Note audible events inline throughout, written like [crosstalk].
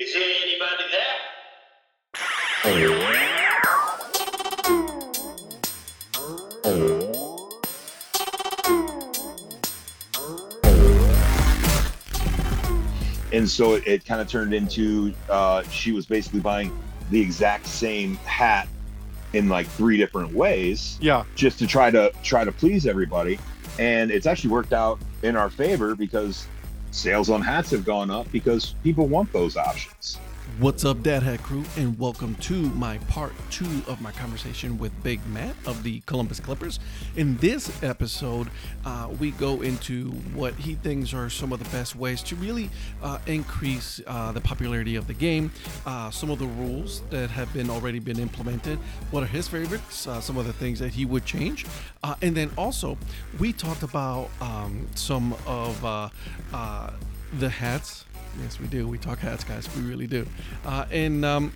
Is there anybody there? and so it, it kind of turned into uh, she was basically buying the exact same hat in like three different ways Yeah. just to try to try to please everybody and it's actually worked out in our favor because sales on hats have gone up because people want those options What's up, Dad Hat Crew, and welcome to my part two of my conversation with Big Matt of the Columbus Clippers. In this episode, uh, we go into what he thinks are some of the best ways to really uh, increase uh, the popularity of the game, uh, some of the rules that have been already been implemented, what are his favorites, uh, some of the things that he would change, uh, and then also we talked about um, some of the hats Yes, we do. We talk hats, guys. We really do. Uh, and um,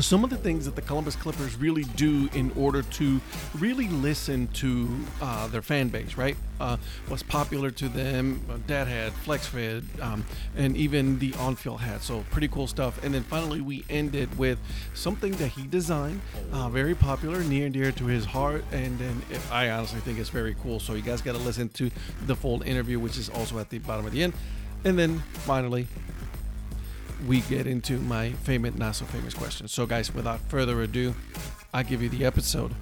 some of the things that the Columbus Clippers really do in order to really listen to uh, their fan base, right? Uh, what's popular to them, uh, Dad Hat, Flex Fit, um, and even the on field hat. So, pretty cool stuff. And then finally, we ended with something that he designed, uh, very popular, near and dear to his heart. And then it, I honestly think it's very cool. So, you guys got to listen to the full interview, which is also at the bottom of the end. And then finally, we get into my famous, not so famous question. So, guys, without further ado, I give you the episode.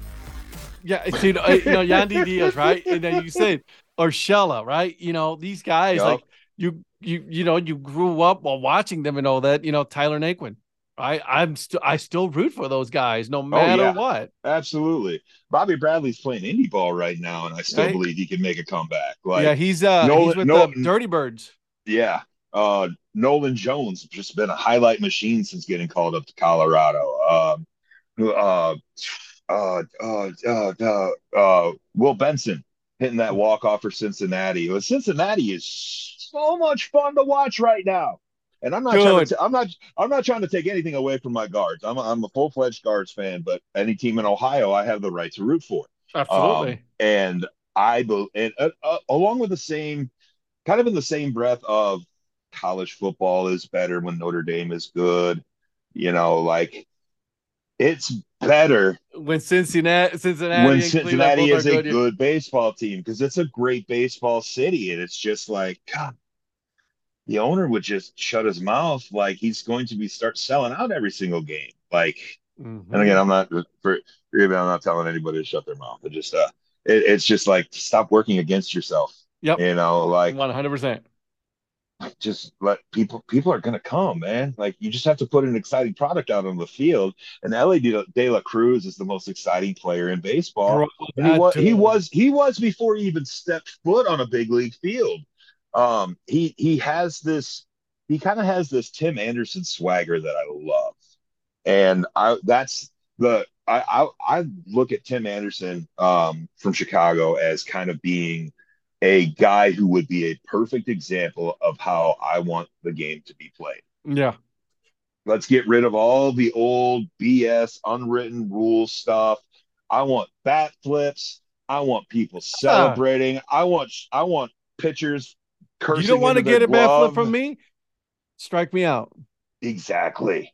Yeah, so, you know, you know Yandy Diaz, right? And then you said Urshela, right? You know, these guys, Yup. like you, you, you know, you grew up while watching them and all that. You know, Tyler Naquin, I, I'm still, I still root for those guys, no matter yeah. what. absolutely bobby bradley's playing indie ball right now and i still Right. believe he can make a comeback like yeah, he's uh, he's with Nolan- the Dirty Birds. Yeah. Uh, Nolan Jones just been a highlight machine since getting called up to Colorado. Um, uh, uh, uh, uh, uh, uh, Will Benson hitting that walk off for Cincinnati. Well, Cincinnati is so much fun to watch right now. And I'm not trying to, I'm not, I'm not trying to take anything away from my guards. I'm a, I'm a full fledged guards fan, but any team in Ohio, I have the right to root for. Absolutely. Um, and I bel and uh, uh, along with the same, kind of in the same breath of college football is better when Notre Dame is good. You know, like it's better when Cincinnati, Cincinnati, when Cincinnati is a good, good baseball team because it's a great baseball city, and it's just like God. The owner would just shut his mouth like he's going to be start selling out every single game. Like Mhm. and again, I'm not for I'm not telling anybody to shut their mouth. It just uh, it, it's just like stop working against yourself. Yep. You know, like 100%. just let people people are gonna come, man. Like you just have to put an exciting product out on the field. And Elly De, De La Cruz is the most exciting player in baseball. Bro, he was he was he was before he even stepped foot on a big league field. Um, he he has this he kind of has this Tim Anderson swagger that I love, and I that's the I I, I look at Tim Anderson um, from Chicago as kind of being a guy who would be a perfect example of how I want the game to be played. Yeah. Let's get rid of all the old BS, unwritten rules stuff. I want bat flips. I want people ah. celebrating. I want I want pitchers cursing. You don't want to get a bat flip from me? Strike me out. Exactly.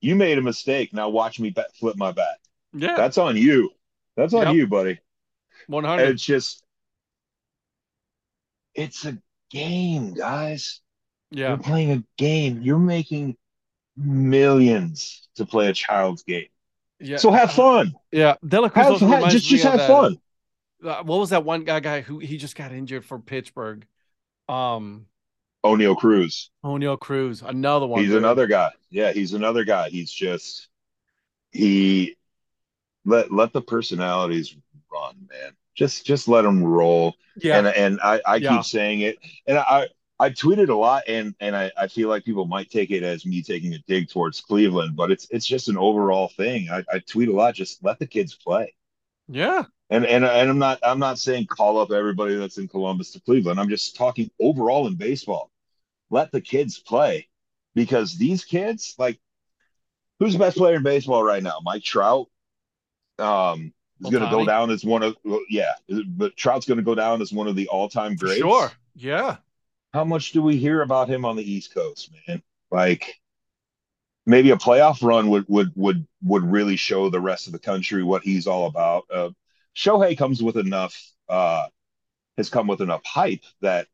You made a mistake. Now watch me bat, flip my bat. Yeah. That's on you. That's on Yep. you, buddy. 100. It's just, it's a game, guys. yeah. You're playing a game. You're making millions to play a child's game. Yeah. So have fun. Yeah. Dela Cruz Have, just just have that- fun. uh, what was that one guy guy who he just got injured for Pittsburgh? Um Oneil Cruz. Oneil Cruz, another one. He's dude. another guy. Yeah, he's another guy. He's just he let let the personalities run, man. Just just let them roll. Yeah. And and I, I Yeah. keep saying it. And I I tweeted a lot and and I, I feel like people might take it as me taking a dig towards Cleveland, but it's it's just an overall thing. I, I tweet a lot, just let the kids play. yeah. And and and I'm not I'm not saying call up everybody that's in Columbus to Cleveland. I'm just talking overall in baseball. Let the kids play because these kids, like, who's the best player in baseball right now? Mike Trout. Um, is going to go down as one of well, yeah, but Trout's going to go down as one of the all-time greats. sure. Yeah. How much do we hear about him on the East Coast, man? Like, maybe a playoff run would would would would really show the rest of the country what he's all about. Uh, Shohei comes with enough uh, has come with enough hype that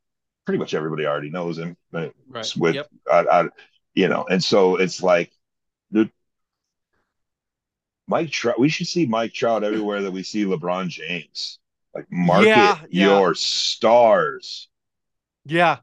pretty much everybody already knows him. Right. With yep. I, I, you know, and so it's like, dude, Mike Trout. We should see Mike Trout everywhere that we see LeBron James. Like market yeah, yeah. your stars. Yeah,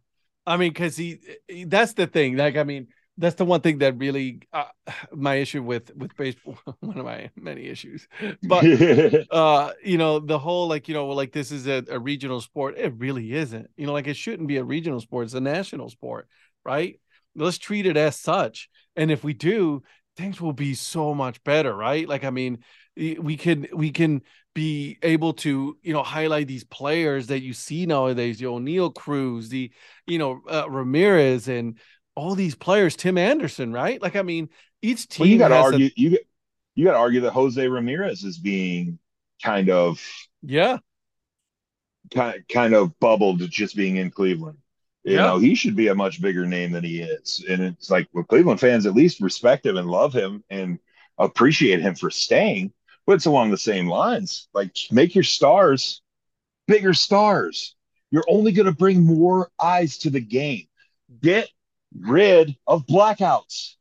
I mean, because he, that's the thing. Like, I mean, that's the one thing that really uh, [sighs] my issue with with baseball [laughs] one of my many issues but [laughs] uh you know the whole like you know like this is a, a, regional sport it really isn't you know like it shouldn't be a regional sport it's a national sport right let's treat it as such and if we do things will be so much better right like i mean we can we can be able to you know highlight these players that you see nowadays the Oneil Cruz the you know uh, Ramirez and all these players, Tim Anderson, right? Like, I mean, each team. Well, you got to argue. A... you you got to argue that Jose Ramirez is being kind of yeah, kind kind of bubbled just being in Cleveland. You yeah. know, he should be a much bigger name than he is, and it's like well, Cleveland fans at least respect him and love him and appreciate him for staying. But it's along the same lines. Like, make your stars bigger stars. You're only going to bring more eyes to the game. Get rid of blackouts.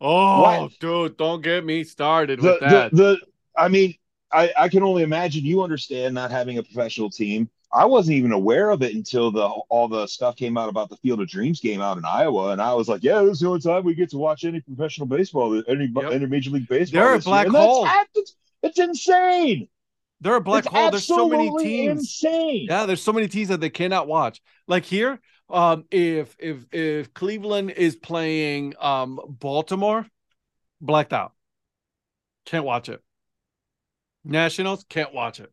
Oh, what? dude, don't get me started the, with that. The, the I mean, I, I can only imagine you understand not having a professional team. I wasn't even aware of it until the all the stuff came out about the Field of Dreams game out in Iowa, and I was like, "Yeah, this is the only time we get to watch any professional baseball, any, yep. any Major League Baseball." They're a black hole. It's, it's insane. They're a black it's hole. There's so many teams. Insane. Yeah, there's so many teams that they cannot watch. Like here, um, if if if Cleveland is playing um Baltimore, blacked out. Can't watch it. Nationals can't watch it.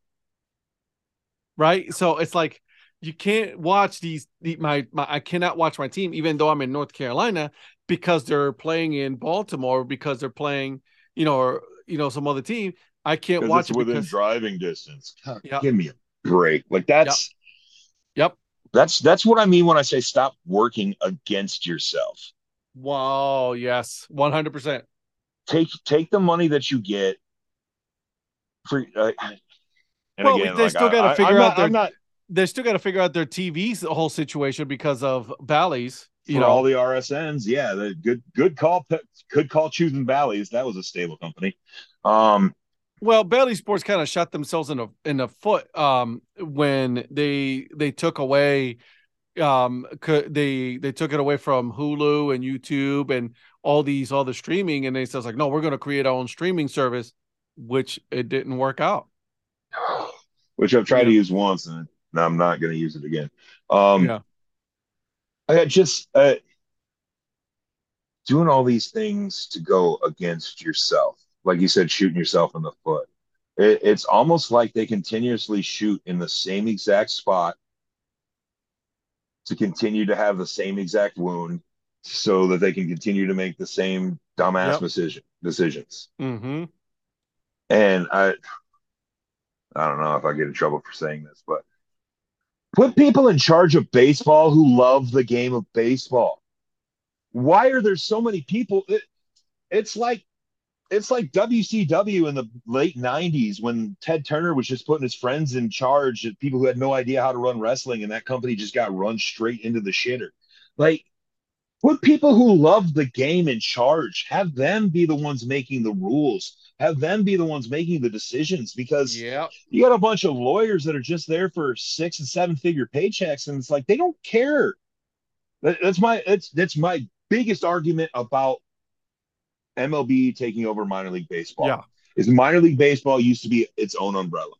Right? So it's like you can't watch these the, my, my I cannot watch my team even though I'm in North Carolina because they're playing in Baltimore because they're playing, you know, or you know some other team. I can't watch it within because, driving distance. Yep. Give me a break. Like that's yep. yep. That's that's what I mean when I say stop working against yourself. Wow, yes, 100%. Take take the money that you get for uh, and well, again, they like still got to figure out not, their, not, they still got to figure out their TV's whole situation because of Bally's. You know all the RSNs, yeah, the good good call good call choosing Bally's. That was a stable company. Um, well, Bally Sports kind of shot themselves in a in the foot um, when they they took away um they they took it away from Hulu and YouTube and all these all the streaming and they says like no we're going to create our own streaming service which it didn't work out which I've tried yeah. to use once and now I'm not going to use it again um yeah I just uh, doing all these things to go against yourself like you said, shooting yourself in the foot. It, it's almost like they continuously shoot in the same exact spot to continue to have the same exact wound so that they can continue to make the same dumbass yep. decision decisions. Mm-hmm. And I I don't know if I get in trouble for saying this, but put people in charge of baseball who love the game of baseball. Why are there so many people? It, it's like it's like WCW in the late 90s when Ted Turner was just putting his friends in charge of people who had no idea how to run wrestling and that company just got run straight into the shitter. Like put people who love the game in charge, have them be the ones making the rules, have them be the ones making the decisions because yeah. you got a bunch of lawyers that are just there for six and seven figure paychecks and it's like they don't care. That's my that's that's my biggest argument about MLB taking over minor league baseball. Yeah. Is minor league baseball used to be its own umbrella.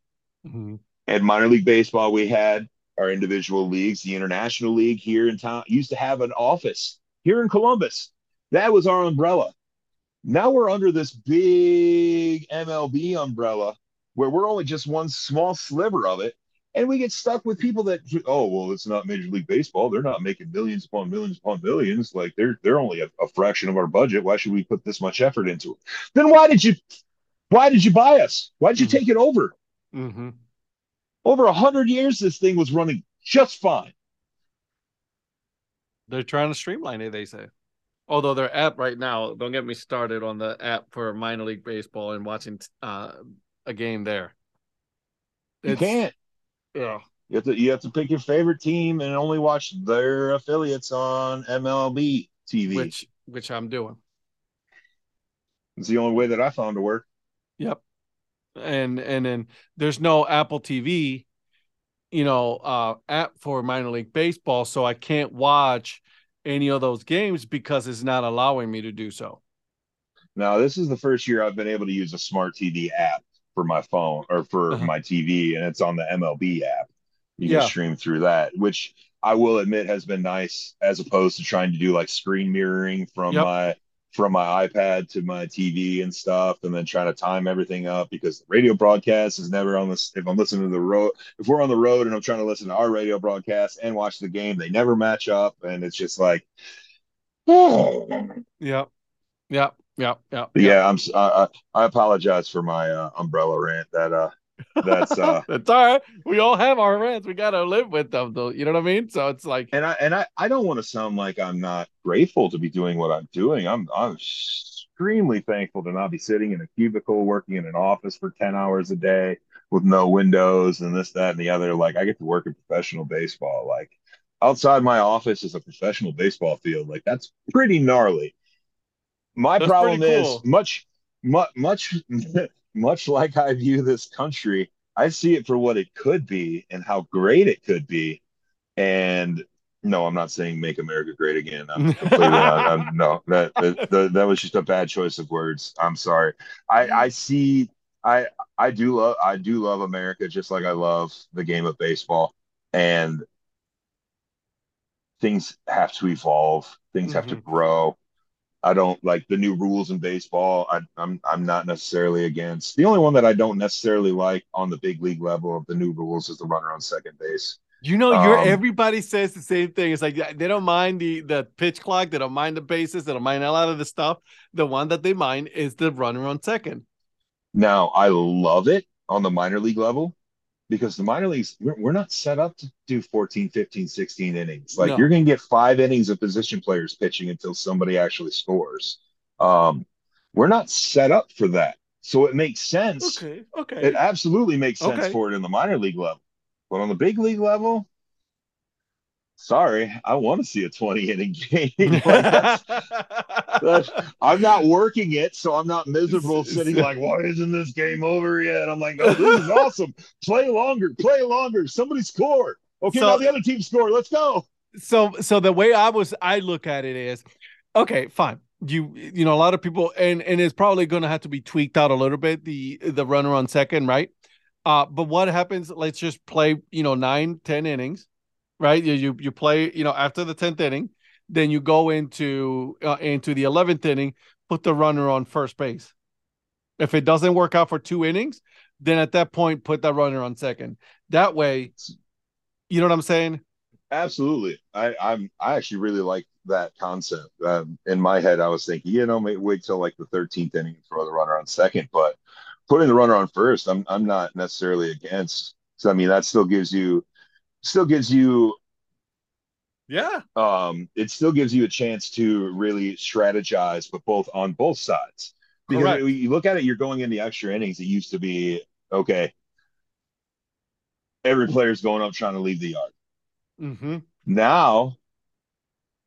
Mm-hmm. And minor league baseball, we had our individual leagues. The international league here in town used to have an office here in Columbus. That was our umbrella. Now we're under this big MLB umbrella where we're only just one small sliver of it and we get stuck with people that oh well it's not major league baseball they're not making millions upon millions upon millions. like they're they're only a, a, fraction of our budget why should we put this much effort into it then why did you why did you buy us why did you mm-hmm. take it over mm-hmm. over a hundred years this thing was running just fine they're trying to streamline it they say Although their app right now, don't get me started on the app for minor league baseball and watching uh, a game there. You can't. Yeah. You have to you have to pick your favorite team and only watch their affiliates on MLB TV. Which which I'm doing. It's the only way that I found to work. Yep. And and then there's no Apple TV, you know, uh app for minor league baseball, so I can't watch any of those games because it's not allowing me to do so. Now, this is the first year I've been able to use a smart TV app for my phone or for uh-huh. my TV, and it's on the MLB app. You yeah. can stream through that, which I will admit has been nice as opposed to trying to do like screen mirroring from yep. my from my iPad to my TV and stuff, and then trying to time everything up because the radio broadcast is never on this. If I'm listening to the road, if we're on the road and I'm trying to listen to our radio broadcast and watch the game, they never match up, and it's just like, oh. [sighs] Yep. Yep. Yep. Yep. Yeah. I'm. I, I apologize for my uh, umbrella rant. That uh, that's uh [laughs] that's all right. We all have our rants. We gotta live with them though. You know what I mean? So it's like and I and I, I don't want to sound like I'm not grateful to be doing what I'm doing. I'm I'm extremely thankful to not be sitting in a cubicle working in an office for 10 hours a day with no windows and this, that, and the other. Like I get to work in professional baseball. Like outside my office is a professional baseball field. Like that's pretty gnarly. My that's problem cool. is much much much [laughs] much like I view this country, I see it for what it could be and how great it could be. And no, I'm not saying make America great again. I'm [laughs] completely I'm, no, that, that that was just a bad choice of words. I'm sorry. I I see I I do love I do love America just like I love the game of baseball and things have to evolve. Things mm-hmm. have to mm-hmm. grow. I don't like the new rules in baseball. I, I'm I'm not necessarily against. The only one that I don't necessarily like on the big league level of the new rules is the runner on second base. You know, you're um, everybody says the same thing. It's like they don't mind the the pitch clock, they don't mind the bases, they don't mind a lot of the stuff. The one that they mind is the runner on second. Now, I love it on the minor league level because the minor leagues we're, we're not set up to do 14 15 16 innings. Like no. you're going to get five innings of position players pitching until somebody actually scores. Um, we're not set up for that. So it makes sense. Okay okay. It absolutely makes sense okay. for it in the minor league level. But on the big league level sorry, I want to see a 20 inning game. [laughs] like that's, [laughs] that's, I'm not working it, so I'm not miserable sitting like, why isn't this game over yet? I'm like, no, this is awesome. Play longer, play longer. Somebody score. Okay, so, now the other team score. Let's go. So, so the way I was, I look at it is, okay, fine. You, you know, a lot of people, and and it's probably going to have to be tweaked out a little bit. The the runner on second, right? Uh, but what happens? Let's just play, you know, nine, ten innings right? You you, you play, you know, after the tenth inning, then you go into uh, into the eleventh inning, put the runner on first base. If it doesn't work out for two innings, then at that point put that runner on second. That way, you know what I'm saying? Absolutely. I I'm I actually really like that concept. Um, in my head, I was thinking, you know, maybe wait till like the 13th inning and throw the runner on second, but putting the runner on first, I'm I'm not necessarily against. So I mean, that still gives you still gives you yeah. um it still gives you a chance to really strategize but both on both sides. Because Correct. you look at it you're going in the extra innings it used to be okay every player's going up trying to leave the yard. Mm-hmm. now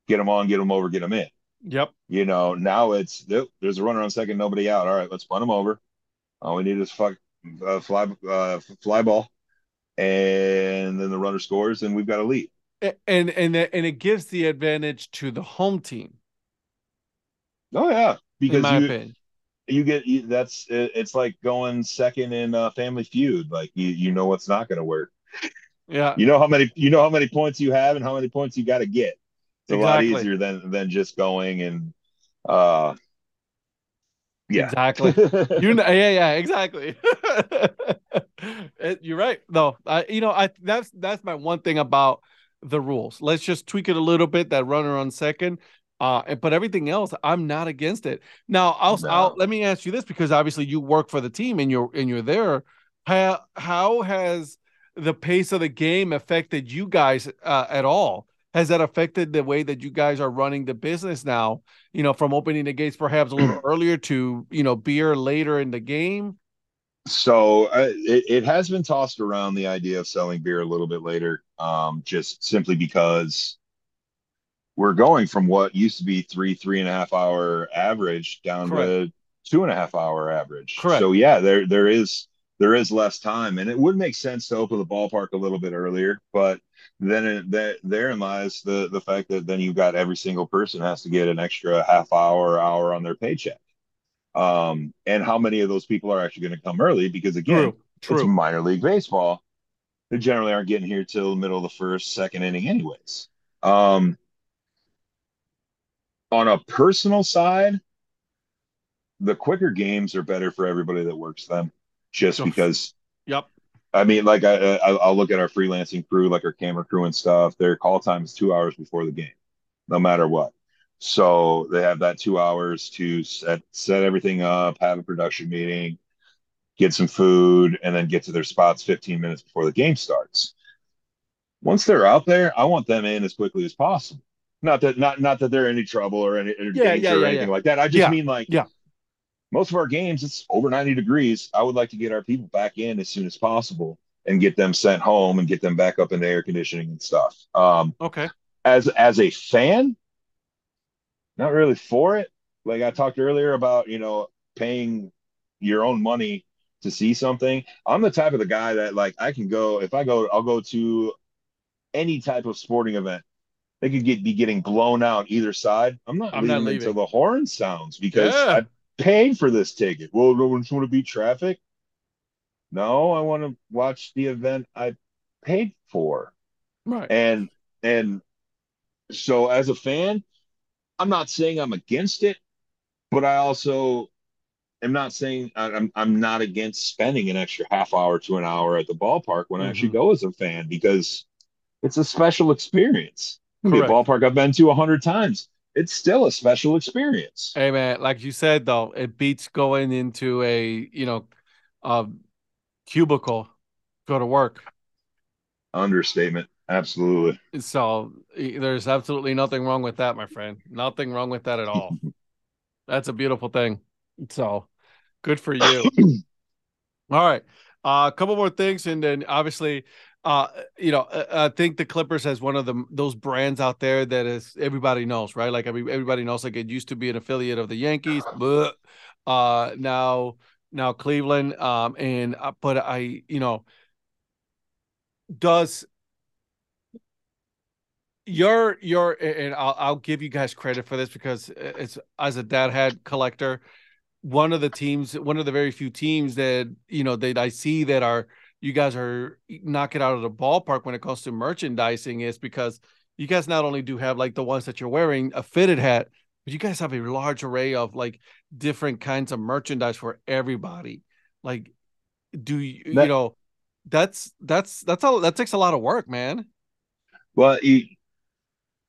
get them on get them over get them in. Yep. You know now it's there's a runner on second nobody out. All right let's punt them over. All we need is fuck uh, fly uh, fly ball and then the runner scores and we've got a lead. And and and it gives the advantage to the home team. Oh yeah. Because you, opinion. you get you, that's it's like going second in uh, family feud. Like you you know what's not going to work. Yeah. You know how many you know how many points you have and how many points you got to get. It's exactly. a lot easier than than just going and uh yeah. Exactly. [laughs] You know yeah yeah exactly. [laughs] It, you're right no i you know i that's that's my one thing about the rules. Let's just tweak it a little bit that runner on second uh but everything else i'm not against it. Now i'll, no. I'll let me ask you this because obviously you work for the team and you're and you're there. How how has the pace of the game affected you guys uh, at all has that affected the way that you guys are running the business now? You know, from opening the gates perhaps a little [clears throat] earlier to you know beer later in the game. So uh, it, it has been tossed around the idea of selling beer a little bit later, um, just simply because we're going from what used to be three three and a half hour average down Correct. to two and a half hour average. Correct. So yeah, there there is there is less time, and it would make sense to open the ballpark a little bit earlier. But then it, that therein lies the the fact that then you've got every single person has to get an extra half hour hour on their paycheck. Um, and how many of those people are actually going to come early? Because again, True. True. it's minor league baseball. They generally aren't getting here till the middle of the first, second inning, anyways. Um, on a personal side, the quicker games are better for everybody that works them just because. I mean, like I, I, will look at our freelancing crew, like our camera crew and stuff. Their call time is two hours before the game, no matter what. So they have that two hours to set set everything up, have a production meeting, get some food, and then get to their spots 15 minutes before the game starts. Once they're out there, I want them in as quickly as possible. Not that not not that they're in any trouble or any or yeah, yeah, or yeah, anything like that. I just mean like yeah most of our games it's over 90 degrees i would like to get our people back in as soon as possible and get them sent home and get them back up in the air conditioning and stuff um, okay as as a fan not really for it like i talked earlier about you know paying your own money to see something i'm the type of the guy that like i can go if i go i'll go to any type of sporting event they could get be getting blown out either side. I'm not I'm leaving, not leaving. until the horn sounds because yeah. I paid for this ticket. Well, no one's want to beat traffic. No, I want to watch the event I paid for. Right. And and so as a fan, I'm not saying I'm against it, but I also am not saying I'm I'm not against spending an extra half hour to an hour at the ballpark when mm-hmm. I actually mm-hmm. go as a fan because it's a special experience. Be a ballpark I've been to a hundred times it's still a special experience. Hey man, like you said though, it beats going into a you know, a cubicle, go to work. Understatement. Absolutely. So there's absolutely nothing wrong with that, my friend. Nothing wrong with that at all. [laughs] That's a beautiful thing. So good for you. [clears throat] all right. Uh, a couple more things, and then obviously uh, you know, I think the Clippers has one of the those brands out there that is everybody knows, right? Like every, everybody knows, like it used to be an affiliate of the Yankees, [sighs] but uh, now now Cleveland, um, and uh, but I, you know, does your your and I'll I'll give you guys credit for this because it's as a dad head collector, one of the teams, one of the very few teams that you know that I see that are you guys are knocking out of the ballpark when it comes to merchandising is because you guys not only do have like the ones that you're wearing a fitted hat but you guys have a large array of like different kinds of merchandise for everybody. Like do you that, you know that's that's that's all that takes a lot of work man. Well you,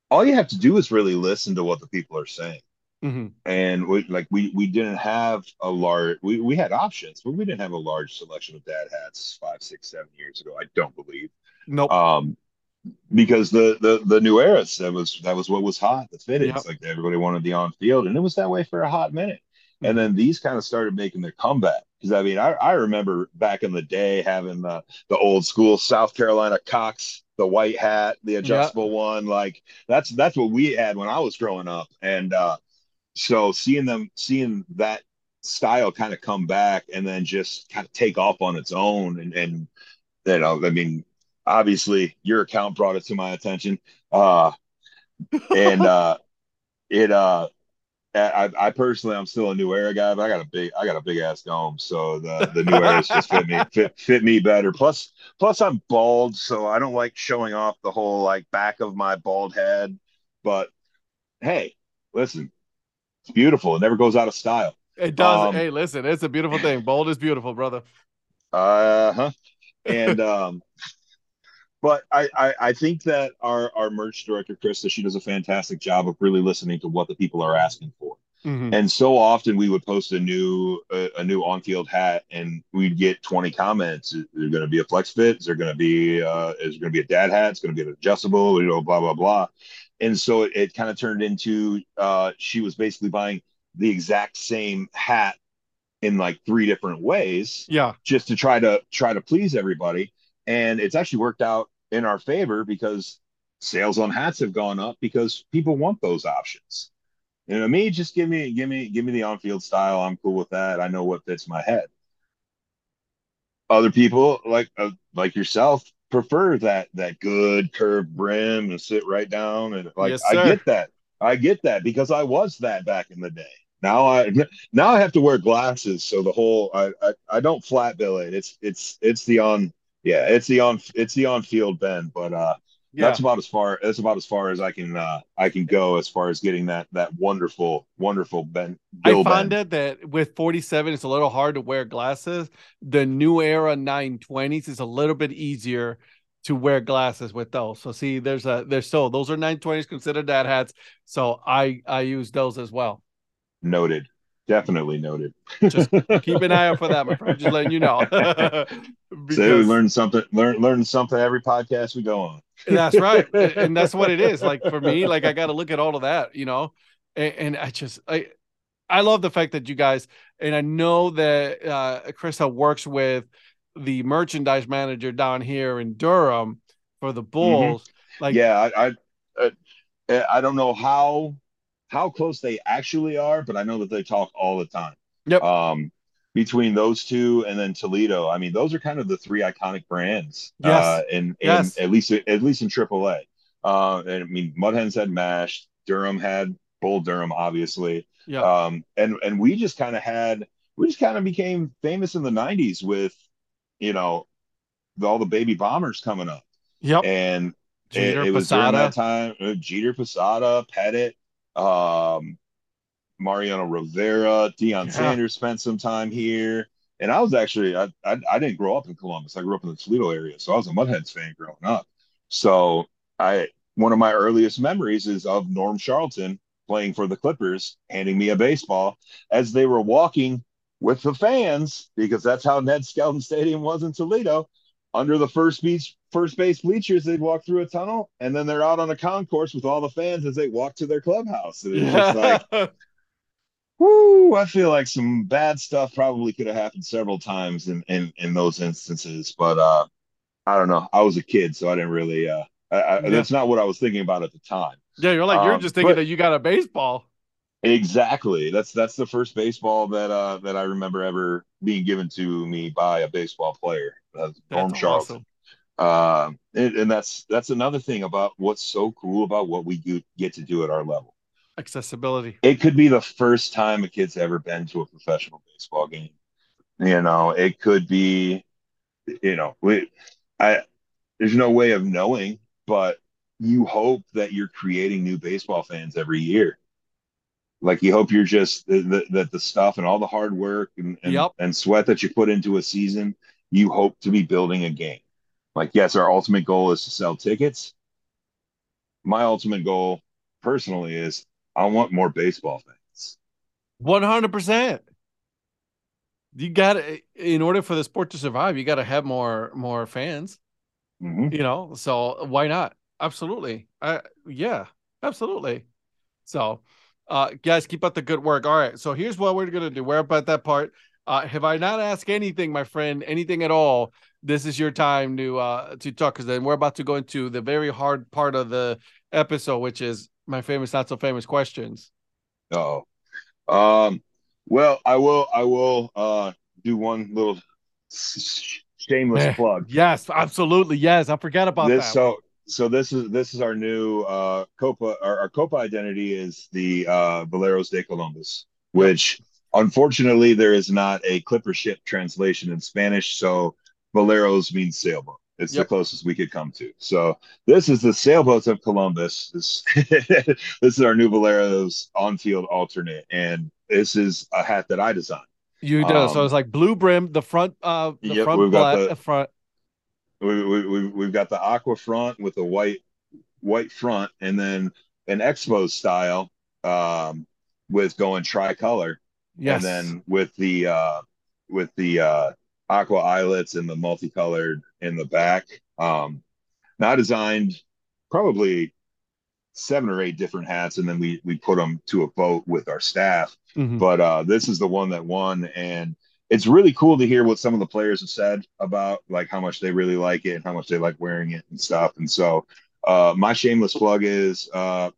all you have to do is really listen to what the people are saying Mm-hmm. And we like we we didn't have a large we, we had options, but we didn't have a large selection of dad hats five, six, seven years ago. I don't believe. Nope. Um, because the the the new eras that was that was what was hot, the fitted. Yep. Like everybody wanted the on field, and it was that way for a hot minute. Mm-hmm. And then these kind of started making their comeback. Because I mean, I, I remember back in the day having the the old school South Carolina Cox, the white hat, the adjustable yep. one. Like that's that's what we had when I was growing up. And uh so seeing them seeing that style kind of come back and then just kind of take off on its own and and you know i mean obviously your account brought it to my attention uh and [laughs] uh it uh I, I personally I'm still a new era guy, but I got a big I got a big ass dome, so the the new eras just fit me [laughs] fit fit me better. Plus plus I'm bald, so I don't like showing off the whole like back of my bald head. But hey, listen, it's beautiful. It never goes out of style. It does. Um, hey, listen, it's a beautiful thing. Bold is beautiful, brother. Uh huh. And um, but I, I I think that our our merch director Krista she does a fantastic job of really listening to what the people are asking for. Mm-hmm. And so often we would post a new a, a new on field hat, and we'd get 20 comments. Is there going to be a flex fit? Is there going to be uh, is going to be a dad hat? It's going to be an adjustable, you know, blah blah blah. And so it, it kind of turned into uh, she was basically buying the exact same hat in like three different ways. Yeah. Just to try to try to please everybody. And it's actually worked out in our favor because sales on hats have gone up because people want those options. You know, me, just give me, give me, give me the on-field style. I'm cool with that. I know what fits my head. Other people, like uh, like yourself, prefer that that good curved brim and sit right down and like yes, I get that. I get that because I was that back in the day. Now I now I have to wear glasses, so the whole I I, I don't flat bill it. It's it's it's the on yeah it's the on it's the on field bend, but uh yeah. that's about as far that's about as far as I can uh, I can go as far as getting that that wonderful wonderful bend. I find it that with 47 it's a little hard to wear glasses. The new era 920s is a little bit easier to wear glasses with those. So see, there's a there's so those are 920s considered dad hats. So I I use those as well. Noted. Definitely noted. Just [laughs] keep an eye out for that, my friend. Just letting you know. [laughs] because... So we learn something. Learn learn something every podcast we go on. that's right, and that's what it is. Like for me, [laughs] like I got to look at all of that, you know. And, and, I just I I love the fact that you guys, and I know that uh, Krista works with the merchandise manager down here in Durham for the mm-hmm. Bulls. Mm-hmm. Like, yeah, I, I I don't know how how close they actually are, but I know that they talk all the time. Yep. Um, between those two and then Toledo, I mean, those are kind of the three iconic brands. Yes. Uh, in, in yes. at least at least in AAA. Uh, and I mean, Mud Hens had Mash, Durham had Bull Durham, obviously. Yeah. Um, and and we just kind of had we just kind of became famous in the '90s with, you know, the, all the baby bombers coming up. Yep. And Jeter, it, it was during that time. Uh, Jeter, Posada, Pettitte, um, Mariano Rivera, Deion yeah. Sanders spent some time here. And I was actually, I, I, I, didn't grow up in Columbus. I grew up in the Toledo area. So I was a Mudhens fan growing up. So I, one of my earliest memories is of Norm Charlton playing for the Clippers, handing me a baseball as they were walking with the fans, because that's how Ned Skeldon Stadium was in Toledo under the first beach first base bleachers they'd walk through a tunnel and then they're out on a concourse with all the fans as they walk to their clubhouse. And it's just like [laughs] whoo i feel like some bad stuff probably could have happened several times in in, in those instances but uh i don't know. I was a kid so i didn't really uh I, I, yeah. that's not what i was thinking about at the time. Yeah you're like um, you're just thinking but, that you got a baseball Exactly. That's that's the first baseball that uh that I remember ever being given to me by a baseball player. That's Norm Charlton. Uh, and, and, that's that's another thing about what's so cool about what we do, get to do at our level. Accessibility. It could be the first time a kid's ever been to a professional baseball game. You know, it could be, you know, we, I, there's no way of knowing, but you hope that you're creating new baseball fans every year like you hope you're just that the, the, stuff and all the hard work and and, yep. and sweat that you put into a season you hope to be building a game. Like yes our ultimate goal is to sell tickets. My ultimate goal personally is i want more baseball fans. 100% you got to in order for the sport to survive you got to have more more fans mm-hmm. you know? So why not? Absolutely. Uh, yeah absolutely. So uh, guys, keep up the good work. All right. So here's what we're gonna do. We're up that part. Uh, have I not asked anything, my friend, anything at all? This is your time to uh to talk because then we're about to go into the very hard part of the episode, which is my famous, not so famous questions. Oh, um, well, I will, I will uh do one little shameless [laughs] plug. Yes, absolutely. Yes, I forgot about this. That. So so this is this is our new uh copa our, our copa identity is the uh de columbus which unfortunately there is not a clipper ship translation in spanish. So veleros means sailboat. It's yep. the closest we could come to. So this is the sailboats of columbus. This [laughs] this is our new veleros on-field alternate. And this is a hat that i designed. You do. Um, so it's like blue brim the front uh the yep, front black, the, front we, we, we've got the aqua front with a white white front and then an expo style um, with going tricolor, Yes. and then with the uh, with the uh, aqua eyelets and the multicolored in the back. Um, now designed probably seven or eight different hats, and then we we put them to a vote with our staff. Mhm. But uh, this is the one that won, and it's really cool to hear what some of the players have said about like how much they really like it and how much they like wearing it and stuff. And so, uh, my shameless plug is uh,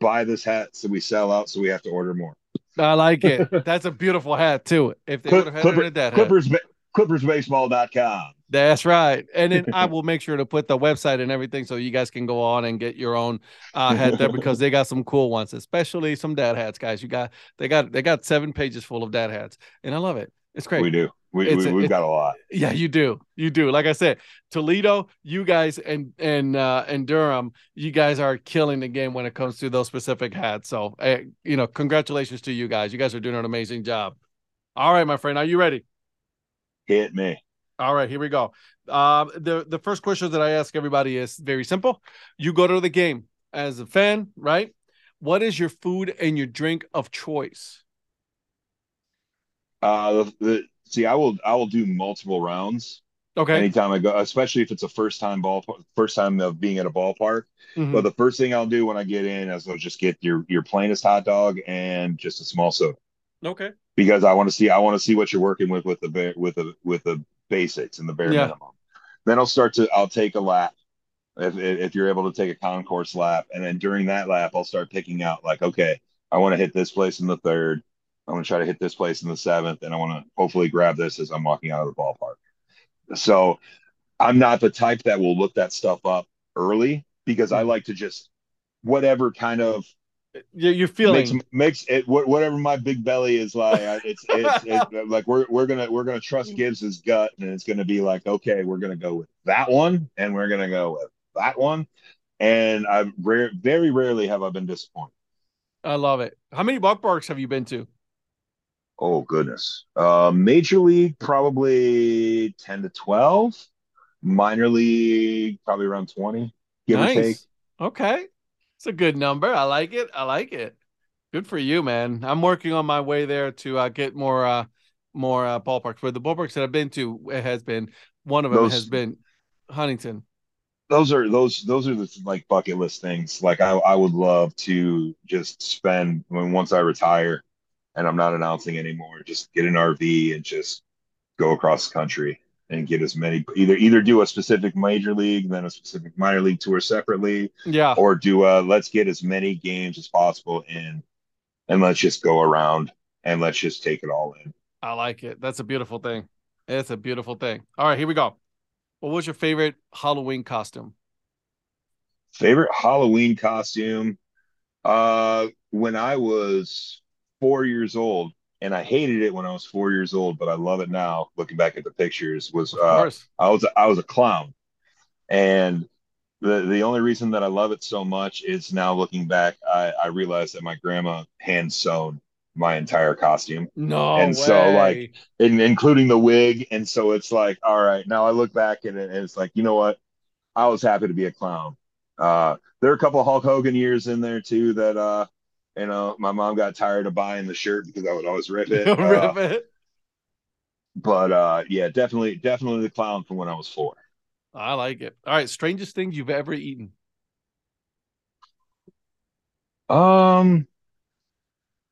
buy this hat so we sell out, so we have to order more. I like it. [laughs] That's a beautiful hat too. If they Clip- would have had Clipper- that hat. Clippers, ClippersBaseball.com. That's right. And then [laughs] I will make sure to put the website and everything so you guys can go on and get your own uh, hat there because they got some cool ones, especially some dad hats, guys. You got they got they got seven pages full of dad hats, and I love it. It's great. We do. We, It's we, we've got a lot. Yeah, you do. You do. Like I said, Toledo, you guys and and uh and Durham, you guys are killing the game when it comes to those specific hats. So, eh, you know, congratulations to you guys. You guys are doing an amazing job. All right, my friend, are you ready? Hit me. All right, here we go. Um, the the first question that I ask everybody is very simple. You go to the game as a fan, right? What is your food and your drink of choice? Uh, the, the, see, I will I will do multiple rounds Okay. anytime I go, especially if it's a first time ball, first time of being at a ballpark. Mhm. But the first thing I'll do when I get in is I'll just get your your plainest hot dog and just a small soda Okay. because I want to see I want to see what you're working with with the with the with the basics and the bare Yeah. minimum. Then I'll start to I'll take a lap if if you're able to take a concourse lap, and then during that lap I'll start picking out like okay I want to hit this place in the third, I want to try to hit this place in the seventh, and I want to hopefully grab this as I'm walking out of the ballpark. So I'm not the type that will look that stuff up early because I Mhm. like to just whatever kind of You- You're feeling makes makes it whatever my big belly is like. It's it's, [laughs] it's like we're we're gonna we're gonna trust Gibbs's gut, and it's gonna be like okay, we're gonna go with that one, and we're gonna go with that one, and I rare very rarely have I been disappointed. I love it. How many ballparks have you been to? Oh goodness, uh, major league probably ten to twelve, minor league probably around twenty, give or take. nice. Okay. It's a good number. I like it. I like it. Good for you, man. I'm working on my way there to uh, get more uh more uh, ballparks. But the ballparks that I've been to it has been one of them Those- has been Huntington. those are those those are the like bucket list things. Like I I would love to just spend when once I retire and I'm not announcing anymore, just get an RV and just go across the country and get as many either either do a specific major league, then a specific minor league tour separately, Yeah. or do a let's get as many games as possible in and let's just go around and let's just take it all in. I like it. That's a beautiful thing. It's a beautiful thing. All right, here we go. What was your favorite Halloween costume? Favorite Halloween costume? Uh, when I was four years old, and I hated it when I was four years old, but I love it now. Looking back at the pictures, was uh. I was I was a clown, and the the only reason that I love it so much is now looking back, I I realized that my grandma hand sewn my entire costume, No and way. so, like, in, including the wig, and so it's like, all right, now I look back at it, and it's like, you know what, I was happy to be a clown. Uh, there are a couple Hulk Hogan years in there too that uh, you know, my mom got tired of buying the shirt because I would always rip it. [laughs] Uh, Rip it. but uh, yeah, definitely, definitely the clown from when I was four. I like it. All right, strangest thing you've ever eaten. Um,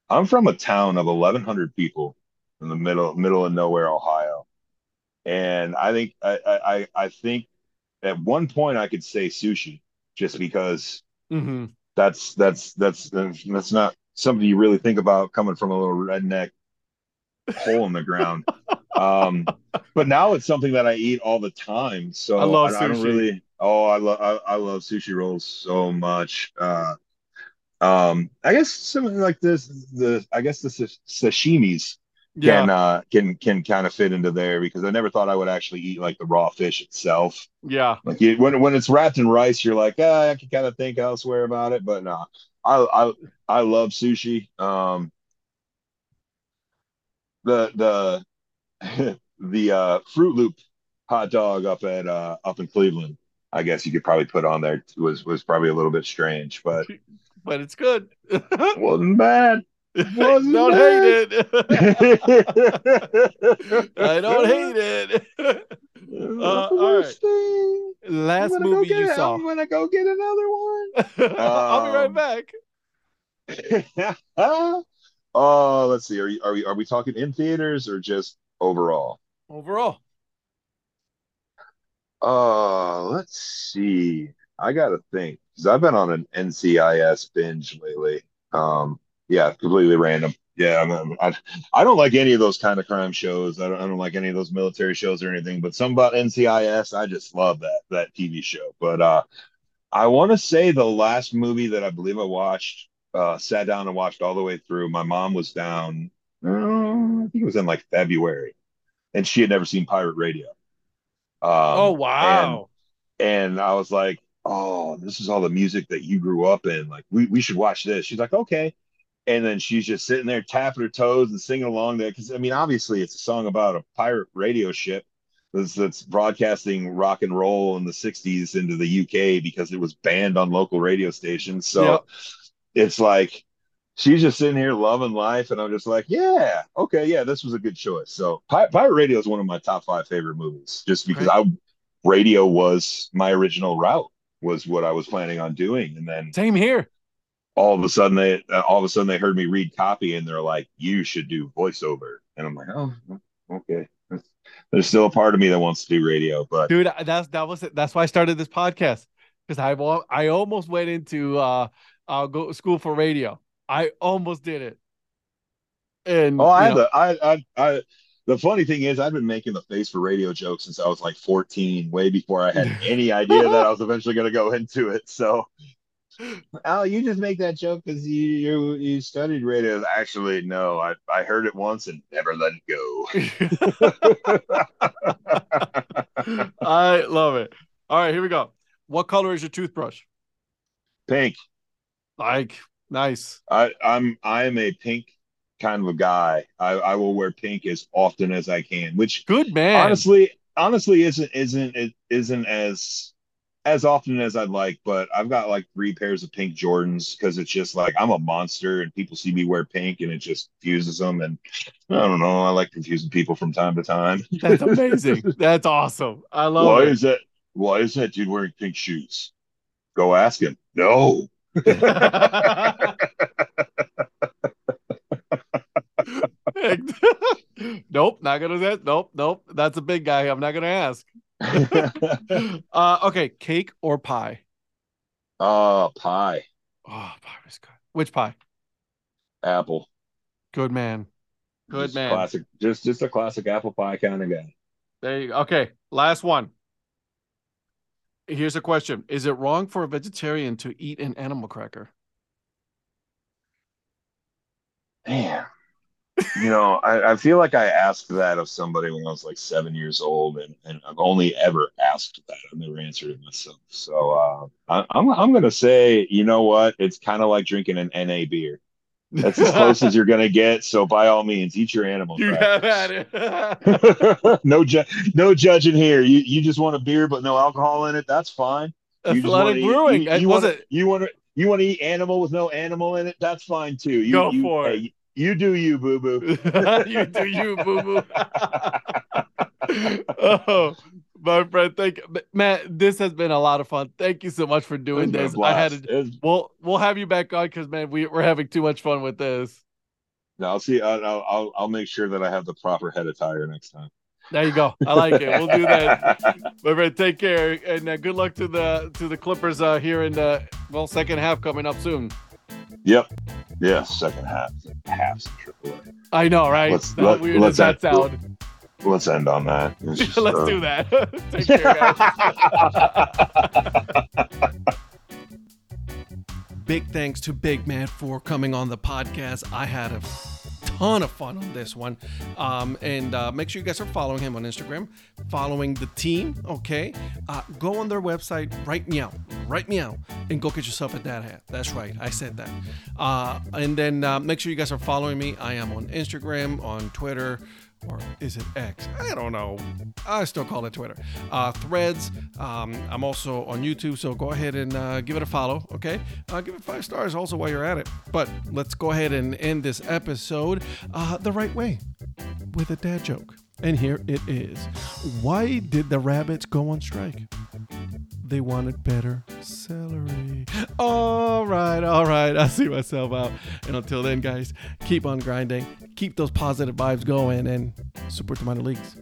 I'm from a town of 1,100 people in the middle middle of nowhere, Ohio, and I think I I I think at one point I could say sushi just because hmm that's that's that's that's not something you really think about coming from a little redneck hole in the ground. [laughs] Um, but now it's something that I eat all the time. So I love I, don't sushi. really. Oh, I love I, I love sushi rolls so much. Uh, um, I guess something like this. The I guess the sa- sashimis Yeah. can uh can can kind of fit into there because I never thought I would actually eat like the raw fish itself. Yeah. Like you, when when it's wrapped in rice, you're like, ah, I can kind of think elsewhere about it, but no, I I I love sushi. Um, the the [laughs] the uh, Fruit Loop hot dog up at uh, up in Cleveland, I guess you could probably put on there was was probably a little bit strange, but [laughs] But it's good. [laughs] wasn't bad. [laughs] Don't hate it. [laughs] I don't hate it. Uh, all right. Last I'm gonna movie go get you it. saw. I'm gonna go get another one. [laughs] I'll be right Um, back. oh, let's see. Are you, are we are we talking in theaters or just overall? Overall. Uh, let's see. I gotta think because I've been on an NCIS binge lately. Um, yeah, completely random. Yeah, I'm, I'm- I, I don't like any of those kind of crime shows. I don't, I don't like any of those military shows or anything. But some about NCIS, I just love that that TV show. But uh, I want to say the last movie that I believe I watched, uh, sat down and watched all the way through. My mom was down. uh, I think it was in like February, and she had never seen Pirate Radio. Um, oh and wow. and I was like, "Oh, this is all the music that you grew up in. Like, we we should watch this." She's like, "Okay." And then she's just sitting there tapping her toes and singing along there because I mean, obviously, it's a song about a pirate radio ship that's, that's broadcasting rock and roll in the '60s into the UK because it was banned on local radio stations. So Yep. it's like she's just sitting here loving life, and I'm just like, "Yeah, okay, yeah, this was a good choice." So Pi- Pirate Radio is one of my top five favorite movies, just because Great. I radio was my original route was what I was planning on doing, and then Same here. All of a sudden they uh, all of a sudden they heard me read copy and they're like, "You should do voiceover," and I'm like, "Oh, okay." There's still a part of me that wants to do radio, but Dude, that's that was it. That's why I started this podcast. Because I I almost went into uh uh go school for radio. I almost did it. And oh, I you had know, the I I I. The funny thing is, I've been making the face for radio jokes since I was like 14, way before I had [laughs] any idea that I was eventually going to go into it. So, oh, you just make that joke because you, you you studied radio. Actually, no, I I heard it once and never let it go. [laughs] I love it. All right, here we go. What color is your toothbrush? Pink. Like, nice. I, I'm I'm a pink kind of a guy. I, I will wear pink as often as I can, which Good man. honestly honestly isn't isn't it isn't as as often as I'd like, but I've got like three pairs of pink Jordans because it's just like I'm a monster and people see me wear pink and it just confuses them and I don't know. I like confusing people from time to time. [laughs] That's amazing. [laughs] That's awesome. I love Why it. is that? Why is that dude wearing pink shoes? Go ask him. No. [laughs] nope, not gonna that. Nope, nope. That's a big guy. I'm not gonna ask. [laughs] uh, okay, cake or pie? oh, pie, Oh, pie was good. Which pie? apple. Good man. Good Just man. Classic, just just a classic apple pie kind of guy. There you go. Okay, last one. Here's a question: Is it wrong for a vegetarian to eat an animal cracker? Man, you know, I, I feel like I asked that of somebody when I was like seven years old, and, and I've only ever asked that. I've never answered it myself. So uh, I, I'm I'm gonna say, you know what? It's kind of like drinking an NA beer. That's as close as you're gonna get. So by all means, eat your animal. You have crackers. had it. [laughs] no ju- no judging here. You you just want a beer but no alcohol in it. That's fine. You Athletic eat- Brewing. You, want it? you want to you want to eat animal with no animal in it. That's fine too. You, Go you, for hey, it. You do you, boo boo. [laughs] you do you, boo boo. oh, my friend, thank you, man. This has been a lot of fun. Thank you so much for doing this. I had to. It's- We'll we'll have you back on because man, we we're having too much fun with this. no, I'll see. I'll, I'll I'll I'll make sure that I have the proper head attire next time. There you go. I like it. We'll do that. [laughs] My friend, take care and uh, good luck to the to the Clippers uh, here in the well second half coming up soon. Yep. Yeah. Second half. Half triple A. I know, right? Let's- How let- weird let's does that act- sound? Let's end on that. [laughs] Just, Let's uh, do that. [laughs] take care, guys. [laughs] Big thanks to Big Matt for coming on the podcast. I had a ton of fun on this one. Um, and uh, make sure you guys are following him on Instagram, following the team, okay? Uh, go on their website, out, write me out, and go get yourself a dad hat. That's right, I said that. Uh, and then uh, make sure you guys are following me. I am on Instagram, on Twitter, or is it X? I don't know. I still call it Twitter. Uh, threads. Um, I'm also on YouTube, so go ahead and uh, give it a follow. Okay, uh, give it five stars also while you're at it. But let's go ahead and end this episode uh, the right way with a dad joke. And here it is. Why did the rabbits go on strike? They wanted better celery. All right, all right. [laughs] I see myself out. And until then, guys, keep on grinding, keep those positive vibes going, and support the minor leagues.